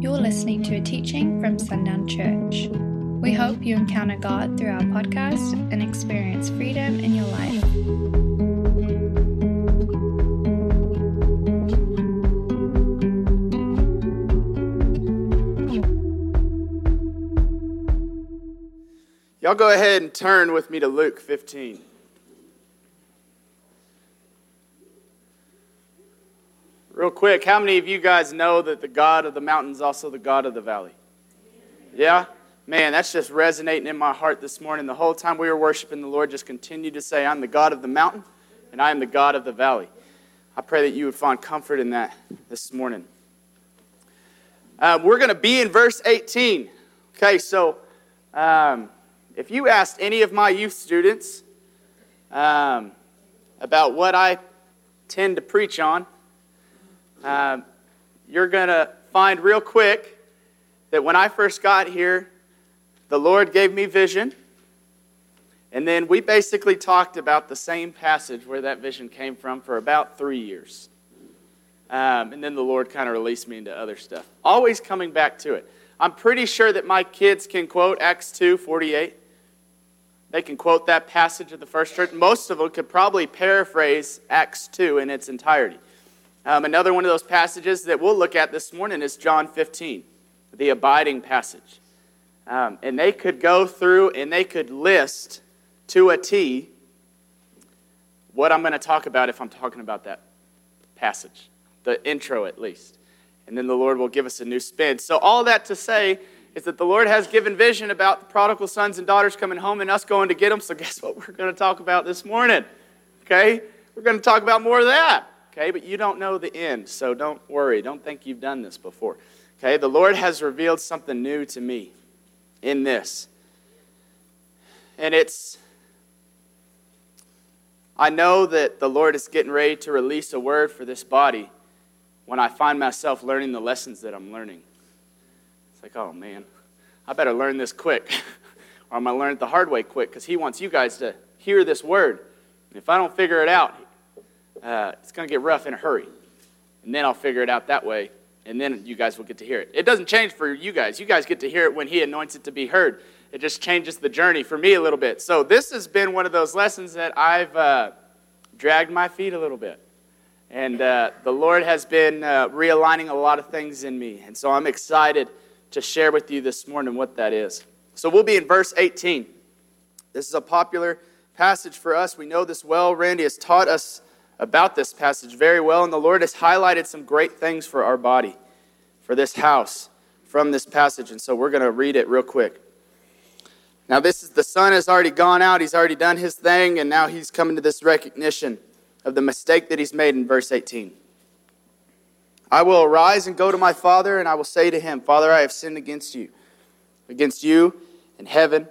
You're listening to a teaching from Sundown Church. We hope you encounter God through our podcast and experience freedom in your life. Y'all go ahead and turn with me to Luke 15. Real quick, how many of you guys know that the God of the mountain is also the God of the valley? Yeah? Man, that's just resonating in my heart this morning. The whole time we were worshiping, the Lord just continued to say, I'm the God of the mountain and I am the God of the valley. I pray that you would find comfort in that this morning. Uh, we're going to be in verse 18. Okay, so um, if you asked any of my youth students um, about what I tend to preach on, um, you're going to find real quick that when I first got here, the Lord gave me vision. And then we basically talked about the same passage where that vision came from for about three years. Um, and then the Lord kind of released me into other stuff. Always coming back to it. I'm pretty sure that my kids can quote Acts 2 48. They can quote that passage of the first church. Most of them could probably paraphrase Acts 2 in its entirety. Um, another one of those passages that we'll look at this morning is John 15, the abiding passage. Um, and they could go through and they could list to a T what I'm going to talk about if I'm talking about that passage, the intro at least. And then the Lord will give us a new spin. So, all that to say is that the Lord has given vision about the prodigal sons and daughters coming home and us going to get them. So, guess what we're going to talk about this morning? Okay? We're going to talk about more of that. Okay? But you don't know the end, so don't worry. Don't think you've done this before. Okay? The Lord has revealed something new to me in this. And it's, I know that the Lord is getting ready to release a word for this body when I find myself learning the lessons that I'm learning. It's like, oh man, I better learn this quick. or I'm going to learn it the hard way quick because He wants you guys to hear this word. And if I don't figure it out, uh, it's going to get rough in a hurry. And then I'll figure it out that way, and then you guys will get to hear it. It doesn't change for you guys. You guys get to hear it when He anoints it to be heard. It just changes the journey for me a little bit. So this has been one of those lessons that I've uh, dragged my feet a little bit. And uh, the Lord has been uh, realigning a lot of things in me. And so I'm excited to share with you this morning what that is. So we'll be in verse 18. This is a popular passage for us. We know this well. Randy has taught us about this passage very well, and the Lord has highlighted some great things for our body, for this house, from this passage. And so we're going to read it real quick. Now, this is the son has already gone out, he's already done his thing, and now he's coming to this recognition of the mistake that he's made in verse 18. I will arise and go to my father, and I will say to him, Father, I have sinned against you, against you and heaven,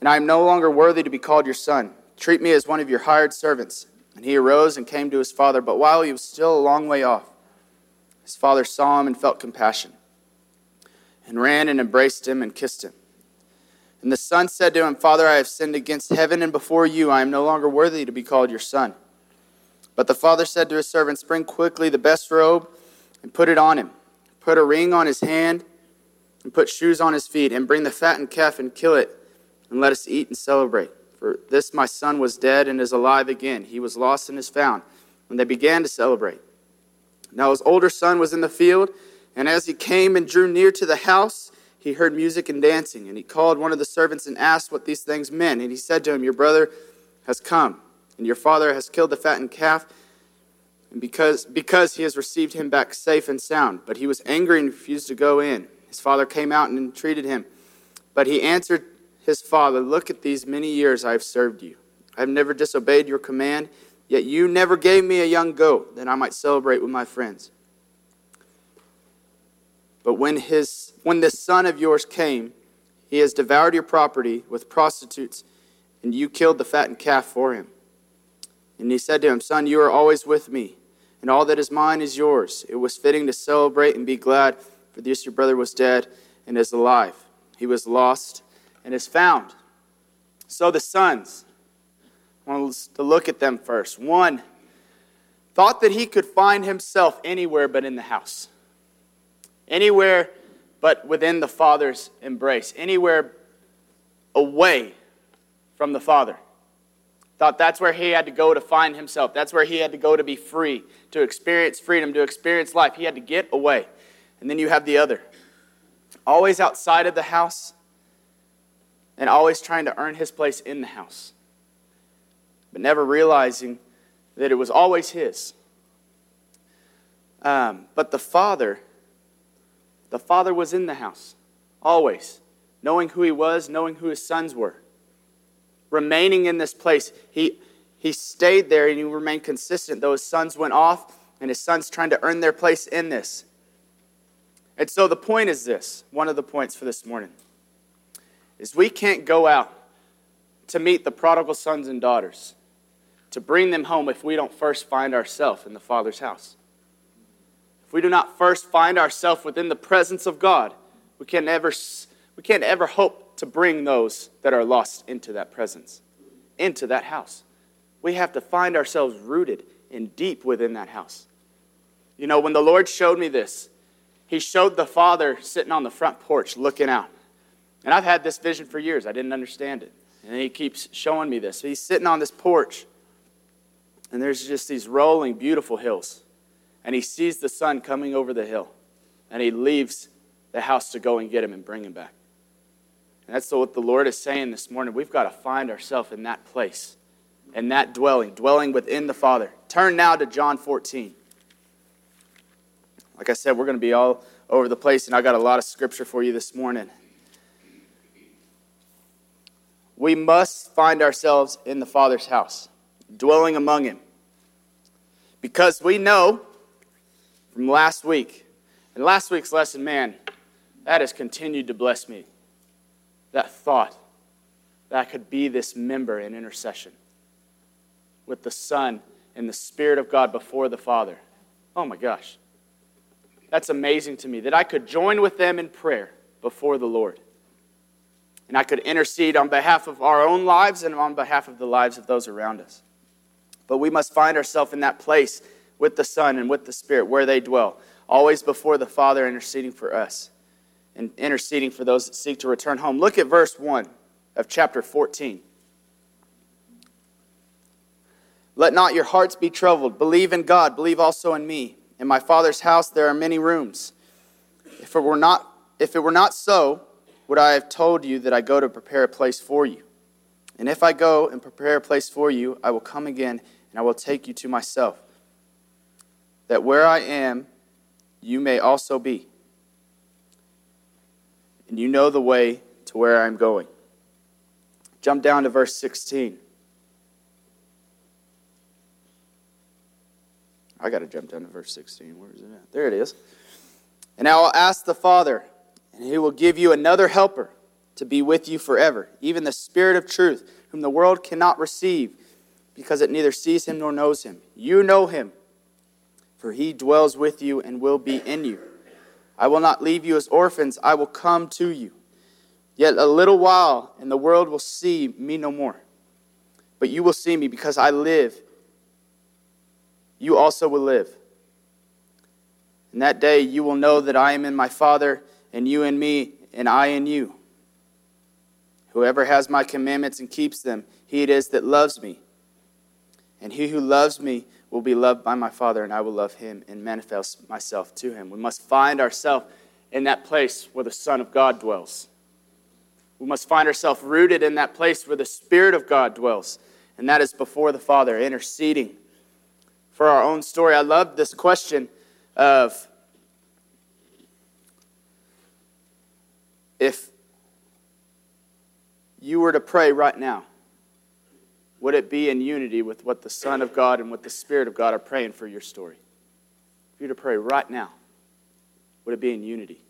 and I am no longer worthy to be called your son. Treat me as one of your hired servants. And he arose and came to his father, but while he was still a long way off, his father saw him and felt compassion, and ran and embraced him and kissed him. And the son said to him, Father, I have sinned against heaven and before you. I am no longer worthy to be called your son. But the father said to his servants, Bring quickly the best robe and put it on him. Put a ring on his hand and put shoes on his feet, and bring the fattened calf and kill it, and let us eat and celebrate. For this my son was dead and is alive again. He was lost and is found. And they began to celebrate. Now his older son was in the field, and as he came and drew near to the house, he heard music and dancing. And he called one of the servants and asked what these things meant. And he said to him, Your brother has come, and your father has killed the fattened calf and because, because he has received him back safe and sound. But he was angry and refused to go in. His father came out and entreated him. But he answered his father, Look at these many years I have served you. I have never disobeyed your command, yet you never gave me a young goat that I might celebrate with my friends. But when, his, when this son of yours came, he has devoured your property with prostitutes, and you killed the fattened calf for him. And he said to him, Son, you are always with me and all that is mine is yours. It was fitting to celebrate and be glad, for this your brother was dead and is alive. He was lost and is found. So the sons, I want to look at them first. One thought that he could find himself anywhere but in the house. Anywhere but within the Father's embrace, anywhere away from the Father. Thought that's where he had to go to find himself. That's where he had to go to be free, to experience freedom, to experience life. He had to get away. And then you have the other. Always outside of the house and always trying to earn his place in the house, but never realizing that it was always his. Um, but the Father, the Father was in the house, always, knowing who he was, knowing who his sons were. Remaining in this place, he, he stayed there and he remained consistent, though his sons went off and his sons trying to earn their place in this. And so the point is this one of the points for this morning is we can't go out to meet the prodigal sons and daughters, to bring them home if we don't first find ourselves in the Father's house. If we do not first find ourselves within the presence of God, we can't ever, we can't ever hope to bring those that are lost into that presence, into that house. We have to find ourselves rooted and deep within that house. You know, when the Lord showed me this, He showed the Father sitting on the front porch looking out. And I've had this vision for years. I didn't understand it. And he keeps showing me this. He's sitting on this porch, and there's just these rolling, beautiful hills. And he sees the sun coming over the hill, and he leaves the house to go and get him and bring him back. And that's what the Lord is saying this morning. We've got to find ourselves in that place, in that dwelling, dwelling within the Father. Turn now to John 14. Like I said, we're going to be all over the place, and I got a lot of scripture for you this morning we must find ourselves in the Father's house, dwelling among Him. Because we know from last week, and last week's lesson, man, that has continued to bless me. That thought that I could be this member in intercession with the Son and the Spirit of God before the Father. Oh my gosh. That's amazing to me that I could join with them in prayer before the Lord and I could intercede on behalf of our own lives and on behalf of the lives of those around us. But we must find ourselves in that place with the Son and with the Spirit where they dwell, always before the Father interceding for us and interceding for those that seek to return home. Look at verse 1 of chapter 14. Let not your hearts be troubled. Believe in God, believe also in me. In my Father's house there are many rooms. If it were not, if it were not so, would I have told you that I go to prepare a place for you? And if I go and prepare a place for you, I will come again and I will take you to myself, that where I am, you may also be. And you know the way to where I am going. Jump down to verse 16. I got to jump down to verse 16. Where is it at? There it is. And I will ask the Father and he will give you another helper to be with you forever, even the Spirit of truth, whom the world cannot receive, because it neither sees him nor knows him. You know him, for he dwells with you and will be in you. I will not leave you as orphans, I will come to you. Yet a little while, and the world will see me no more. But you will see me because I live. You also will live. In that day you will know that I am in my Father and you in me, and I in you. Whoever has my commandments and keeps them, he it is that loves me. And he who loves me will be loved by my Father, and I will love him and manifest myself to him. We must find ourselves in that place where the Son of God dwells. We must find ourselves rooted in that place where the Spirit of God dwells, and that is before the Father, interceding for our own story. I love this question of If you were to pray right now, would it be in unity with what the Son of God and what the Spirit of God are praying for your story? If you were to pray right now, would it be in unity?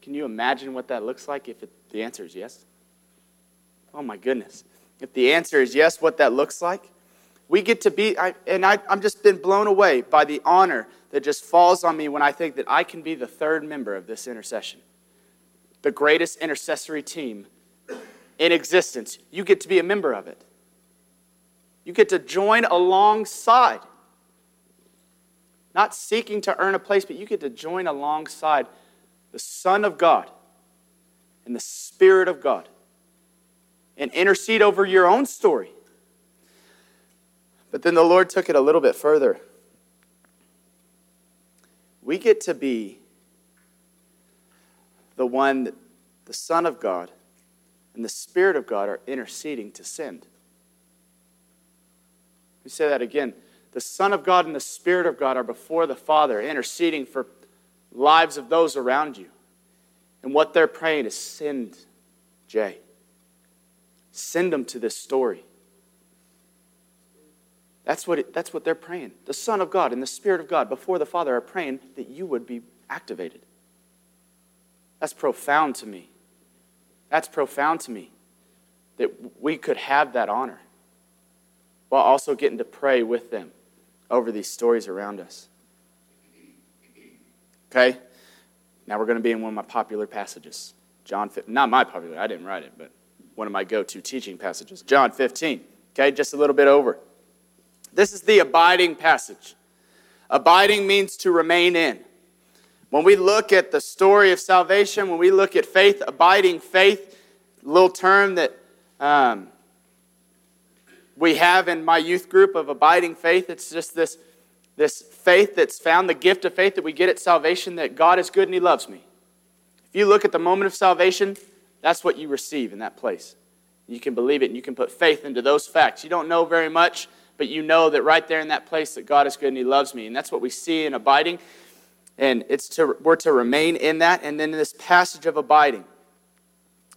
Can you imagine what that looks like if it, the answer is yes? Oh my goodness. If the answer is yes, what that looks like? We get to be, I, and I, I'm just been blown away by the honor that just falls on me when I think that I can be the third member of this intercession the greatest intercessory team in existence. You get to be a member of it. You get to join alongside. Not seeking to earn a place, but you get to join alongside the Son of God and the Spirit of God and intercede over your own story. But then the Lord took it a little bit further. We get to be the one that the Son of God and the Spirit of God are interceding to send. Let me say that again. The Son of God and the Spirit of God are before the Father, interceding for lives of those around you. And what they're praying is send Jay. Send them to this story. That's what, it, that's what they're praying. The Son of God and the Spirit of God before the Father are praying that you would be activated. That's profound to me. That's profound to me that we could have that honor while also getting to pray with them over these stories around us. Okay? Now we're going to be in one of my popular passages. John 15, not my popular, I didn't write it, but one of my go to teaching passages. John 15. Okay, just a little bit over. This is the abiding passage. Abiding means to remain in. When we look at the story of salvation, when we look at faith, abiding faith, little term that um, we have in my youth group of abiding faith, it's just this, this faith that's found, the gift of faith that we get at salvation that God is good and He loves me. If you look at the moment of salvation, that's what you receive in that place. You can believe it and you can put faith into those facts. You don't know very much, but you know that right there in that place that God is good and He loves me. And that's what we see in abiding. And it's to, we're to remain in that. And then this passage of abiding,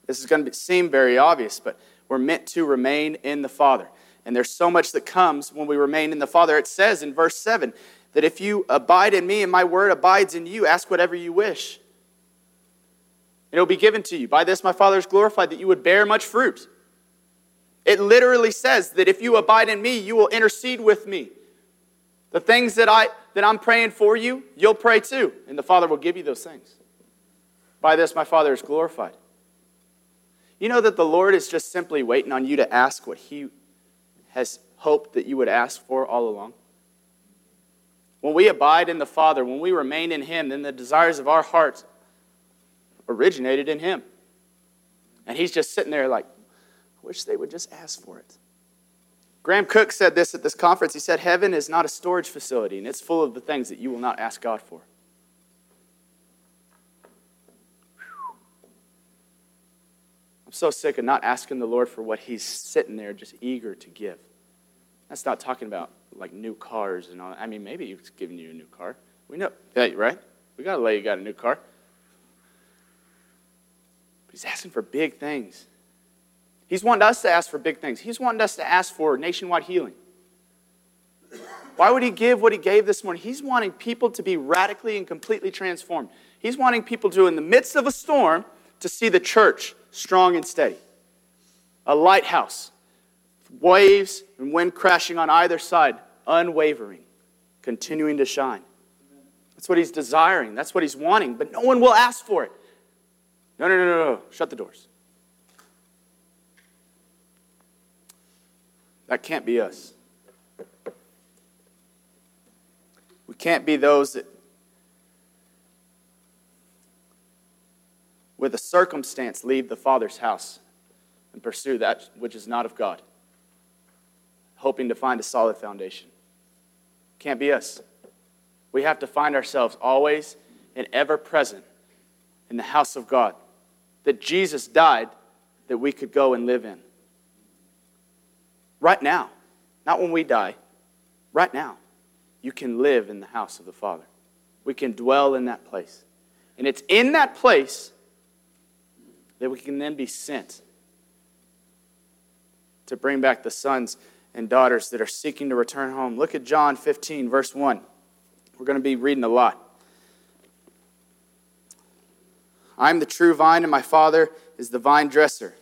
this is going to seem very obvious, but we're meant to remain in the Father. And there's so much that comes when we remain in the Father. It says in verse 7 that if you abide in me and my word abides in you, ask whatever you wish. And it will be given to you. By this my Father is glorified, that you would bear much fruit. It literally says that if you abide in me, you will intercede with me. The things that, I, that I'm praying for you, you'll pray too, and the Father will give you those things. By this, my Father is glorified. You know that the Lord is just simply waiting on you to ask what He has hoped that you would ask for all along? When we abide in the Father, when we remain in Him, then the desires of our hearts originated in Him. And He's just sitting there like, I wish they would just ask for it. Graham Cooke said this at this conference. He said, Heaven is not a storage facility, and it's full of the things that you will not ask God for. I'm so sick of not asking the Lord for what He's sitting there just eager to give. That's not talking about like new cars and all. I mean, maybe He's giving you a new car. We know, that, right? We got to let you got a new car. But He's asking for big things. He's wanting us to ask for big things. He's wanting us to ask for nationwide healing. Why would he give what he gave this morning? He's wanting people to be radically and completely transformed. He's wanting people to, in the midst of a storm, to see the church strong and steady. A lighthouse, waves and wind crashing on either side, unwavering, continuing to shine. That's what he's desiring. That's what he's wanting, but no one will ask for it. No, no, no, no, no. Shut the doors. That can't be us. We can't be those that, with a circumstance, leave the Father's house and pursue that which is not of God, hoping to find a solid foundation. Can't be us. We have to find ourselves always and ever present in the house of God that Jesus died that we could go and live in. Right now, not when we die, right now, you can live in the house of the Father. We can dwell in that place. And it's in that place that we can then be sent to bring back the sons and daughters that are seeking to return home. Look at John 15, verse 1. We're going to be reading a lot. I am the true vine, and my Father is the vine dresser.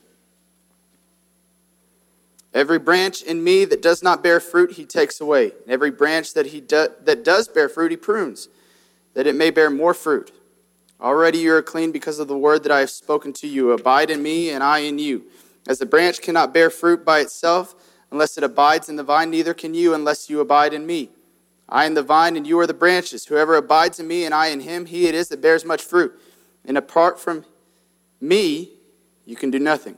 Every branch in me that does not bear fruit, he takes away. And every branch that, he do, that does bear fruit, he prunes, that it may bear more fruit. Already you are clean because of the word that I have spoken to you. Abide in me, and I in you. As the branch cannot bear fruit by itself unless it abides in the vine, neither can you unless you abide in me. I am the vine, and you are the branches. Whoever abides in me, and I in him, he it is that bears much fruit. And apart from me, you can do nothing.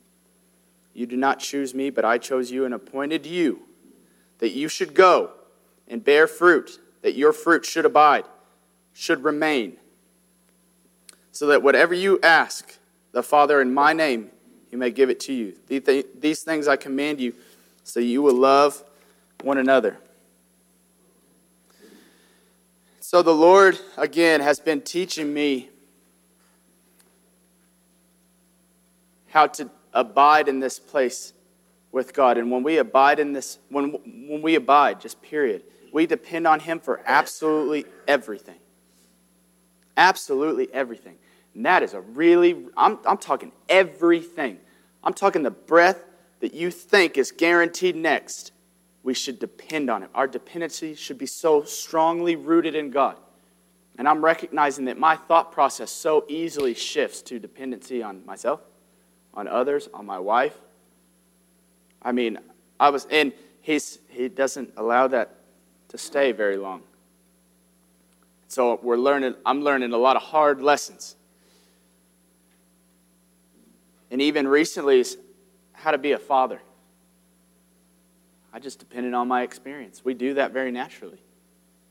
You did not choose me, but I chose you and appointed you that you should go and bear fruit, that your fruit should abide, should remain, so that whatever you ask the Father in my name, he may give it to you. These things I command you, so you will love one another. So the Lord, again, has been teaching me how to abide in this place with God. And when we abide in this, when, when we abide, just period, we depend on Him for absolutely everything. Absolutely everything. And that is a really, I'm, I'm talking everything. I'm talking the breath that you think is guaranteed next we should depend on it. Our dependency should be so strongly rooted in God. And I'm recognizing that my thought process so easily shifts to dependency on myself, on others, on my wife. I mean, I was, and he's, he doesn't allow that to stay very long. So we're learning, I'm learning a lot of hard lessons. And even recently, how to be a father. I just depended on my experience. We do that very naturally.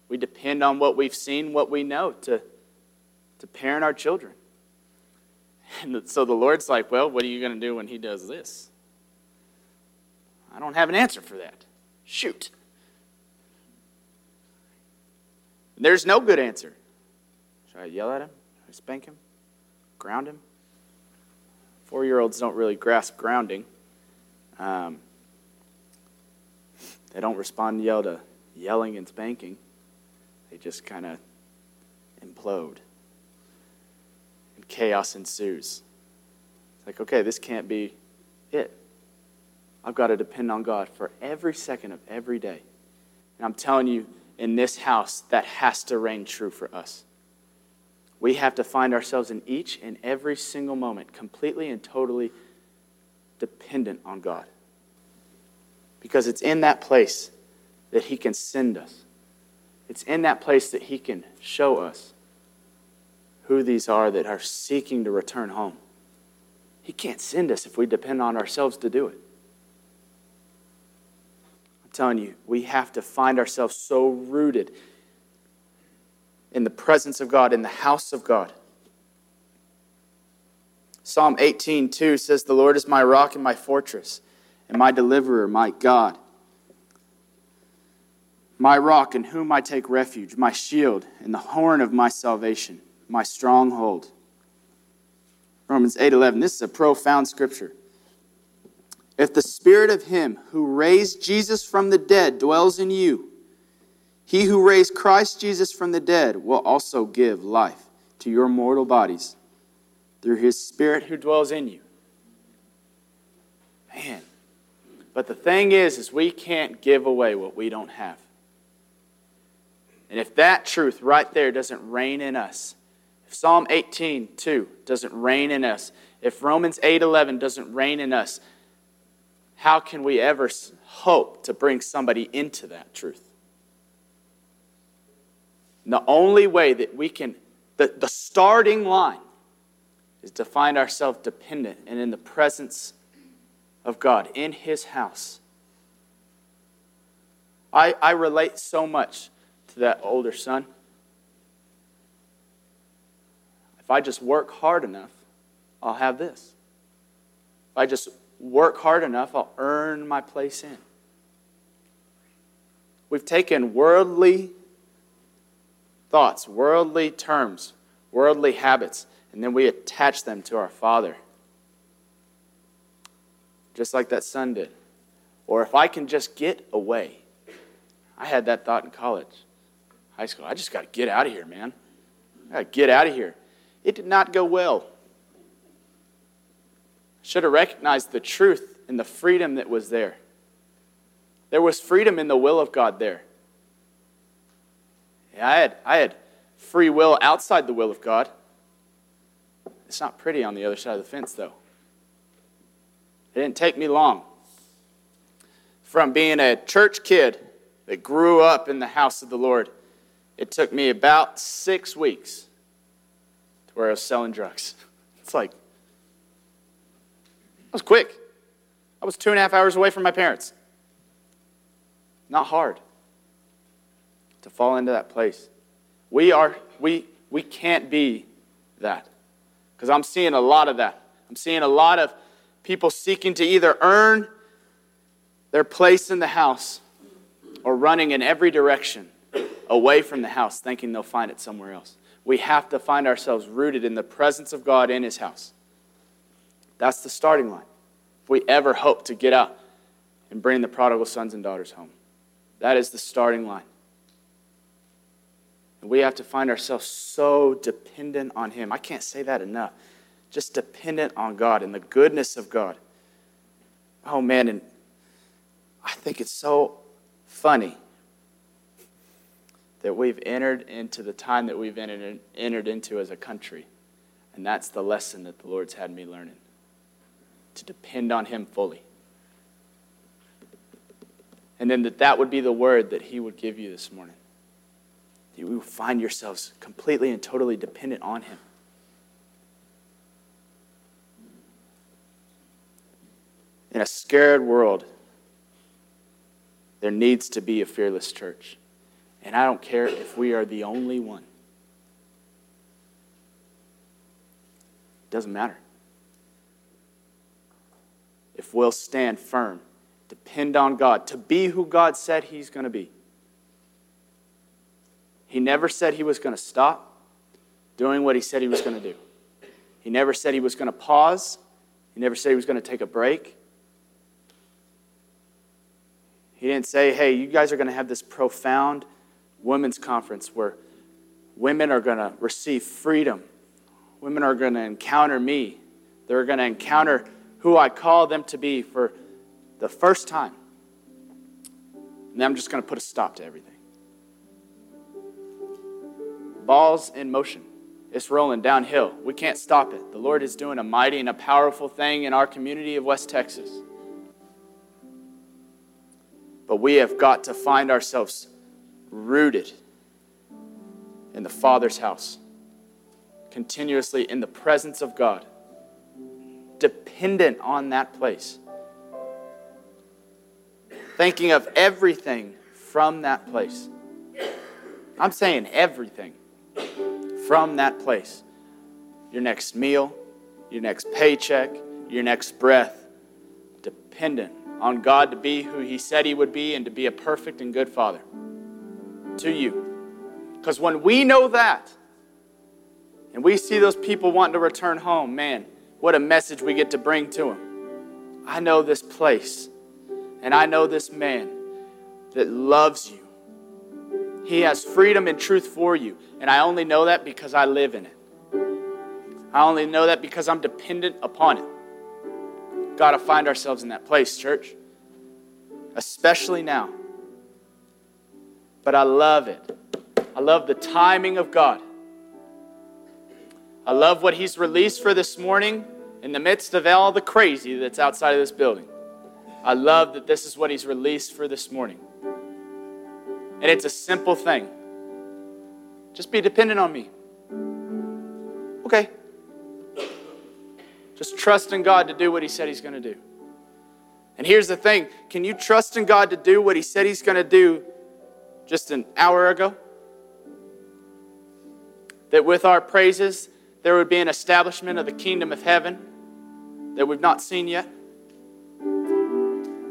We depend on what we've seen, what we know to, to parent our children. And so the Lord's like, well, what are you going to do when he does this? I don't have an answer for that. Shoot. There's no good answer. Should I yell at him? Should I spank him? Ground him? Four year olds don't really grasp grounding. Um, they don't respond yell to yelling and spanking. They just kind of implode. Chaos ensues. It's like, okay, this can't be it. I've got to depend on God for every second of every day. And I'm telling you, in this house, that has to reign true for us. We have to find ourselves in each and every single moment completely and totally dependent on God because it's in that place that He can send us. It's in that place that He can show us who these are that are seeking to return home. He can't send us if we depend on ourselves to do it. I'm telling you, we have to find ourselves so rooted in the presence of God, in the house of God. Psalm 18:2 says, The Lord is my rock and my fortress and my deliverer, my God. My rock in whom I take refuge, my shield and the horn of my salvation, my stronghold. Romans 8:11. This is a profound scripture. If the spirit of him who raised Jesus from the dead dwells in you, he who raised Christ Jesus from the dead will also give life to your mortal bodies through his spirit who dwells in you. Man, but the thing is, is we can't give away what we don't have. And if that truth right there doesn't reign in us, Psalm 18, 2 doesn't reign in us, if Romans 8, 11 doesn't reign in us, how can we ever hope to bring somebody into that truth? And the only way that we can, the, the starting line is to find ourselves dependent and in the presence of God in His house. I, I relate so much to that older son. If I just work hard enough, I'll have this. If I just work hard enough, I'll earn my place in. We've taken worldly thoughts, worldly terms, worldly habits, and then we attach them to our Father. Just like that son did. Or if I can just get away. I had that thought in college, high school. I just got to get out of here, man. I got to get out of here. It did not go well. Should have recognized the truth and the freedom that was there. There was freedom in the will of God there. Yeah, I had, I had free will outside the will of God. It's not pretty on the other side of the fence, though. It didn't take me long. From being a church kid that grew up in the house of the Lord, it took me about six weeks where I was selling drugs. It's like, it was quick. I was two and a half hours away from my parents. Not hard to fall into that place. We are we we can't be that. Because I'm seeing a lot of that. I'm seeing a lot of people seeking to either earn their place in the house or running in every direction away from the house, thinking they'll find it somewhere else. We have to find ourselves rooted in the presence of God in His house. That's the starting line. If we ever hope to get out and bring the prodigal sons and daughters home, that is the starting line. And we have to find ourselves so dependent on Him. I can't say that enough. Just dependent on God and the goodness of God. Oh, man, and I think it's so funny that we've entered into the time that we've entered, entered into as a country. And that's the lesson that the Lord's had me learning to depend on Him fully. And then that that would be the word that He would give you this morning. You will find yourselves completely and totally dependent on Him. In a scared world, there needs to be a fearless church. And I don't care if we are the only one. It doesn't matter. If we'll stand firm, depend on God to be who God said He's going to be. He never said He was going to stop doing what He said He was going to do. He never said He was going to pause. He never said He was going to take a break. He didn't say, hey, you guys are going to have this profound women's conference where women are going to receive freedom. Women are going to encounter me. They're going to encounter who I call them to be for the first time. And I'm just going to put a stop to everything. Ball's in motion. It's rolling downhill. We can't stop it. The Lord is doing a mighty and a powerful thing in our community of West Texas. But we have got to find ourselves rooted in the Father's house, continuously in the presence of God, dependent on that place, thinking of everything from that place. I'm saying everything from that place. Your next meal, your next paycheck, your next breath, dependent on God to be who He said He would be and to be a perfect and good Father to you. Because when we know that, and we see those people wanting to return home, man, what a message we get to bring to them. I know this place, and I know this man that loves you. He has freedom and truth for you, and I only know that because I live in it. I only know that because I'm dependent upon it got to find ourselves in that place, church, especially now. But I love it. I love the timing of God. I love what He's released for this morning in the midst of all the crazy that's outside of this building. I love that this is what He's released for this morning. And it's a simple thing. Just be dependent on me. Okay. Just trust in God to do what He said He's going to do. And here's the thing can you trust in God to do what He said He's going to do just an hour ago? That with our praises, there would be an establishment of the kingdom of heaven that we've not seen yet.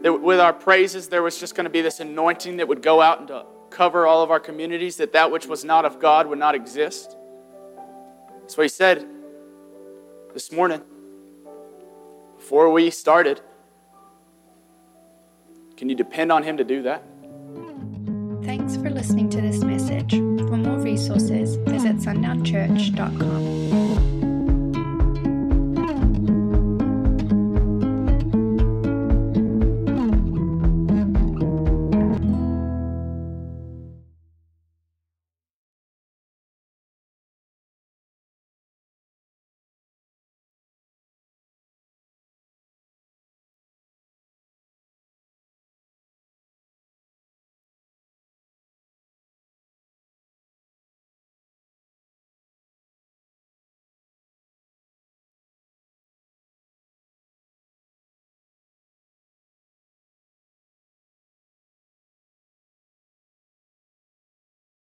That with our praises, there was just going to be this anointing that would go out and to cover all of our communities, that that which was not of God would not exist. That's what he said this morning before we started. Can you depend on him to do that? Listening to this message. For more resources, visit sundownchurch.com.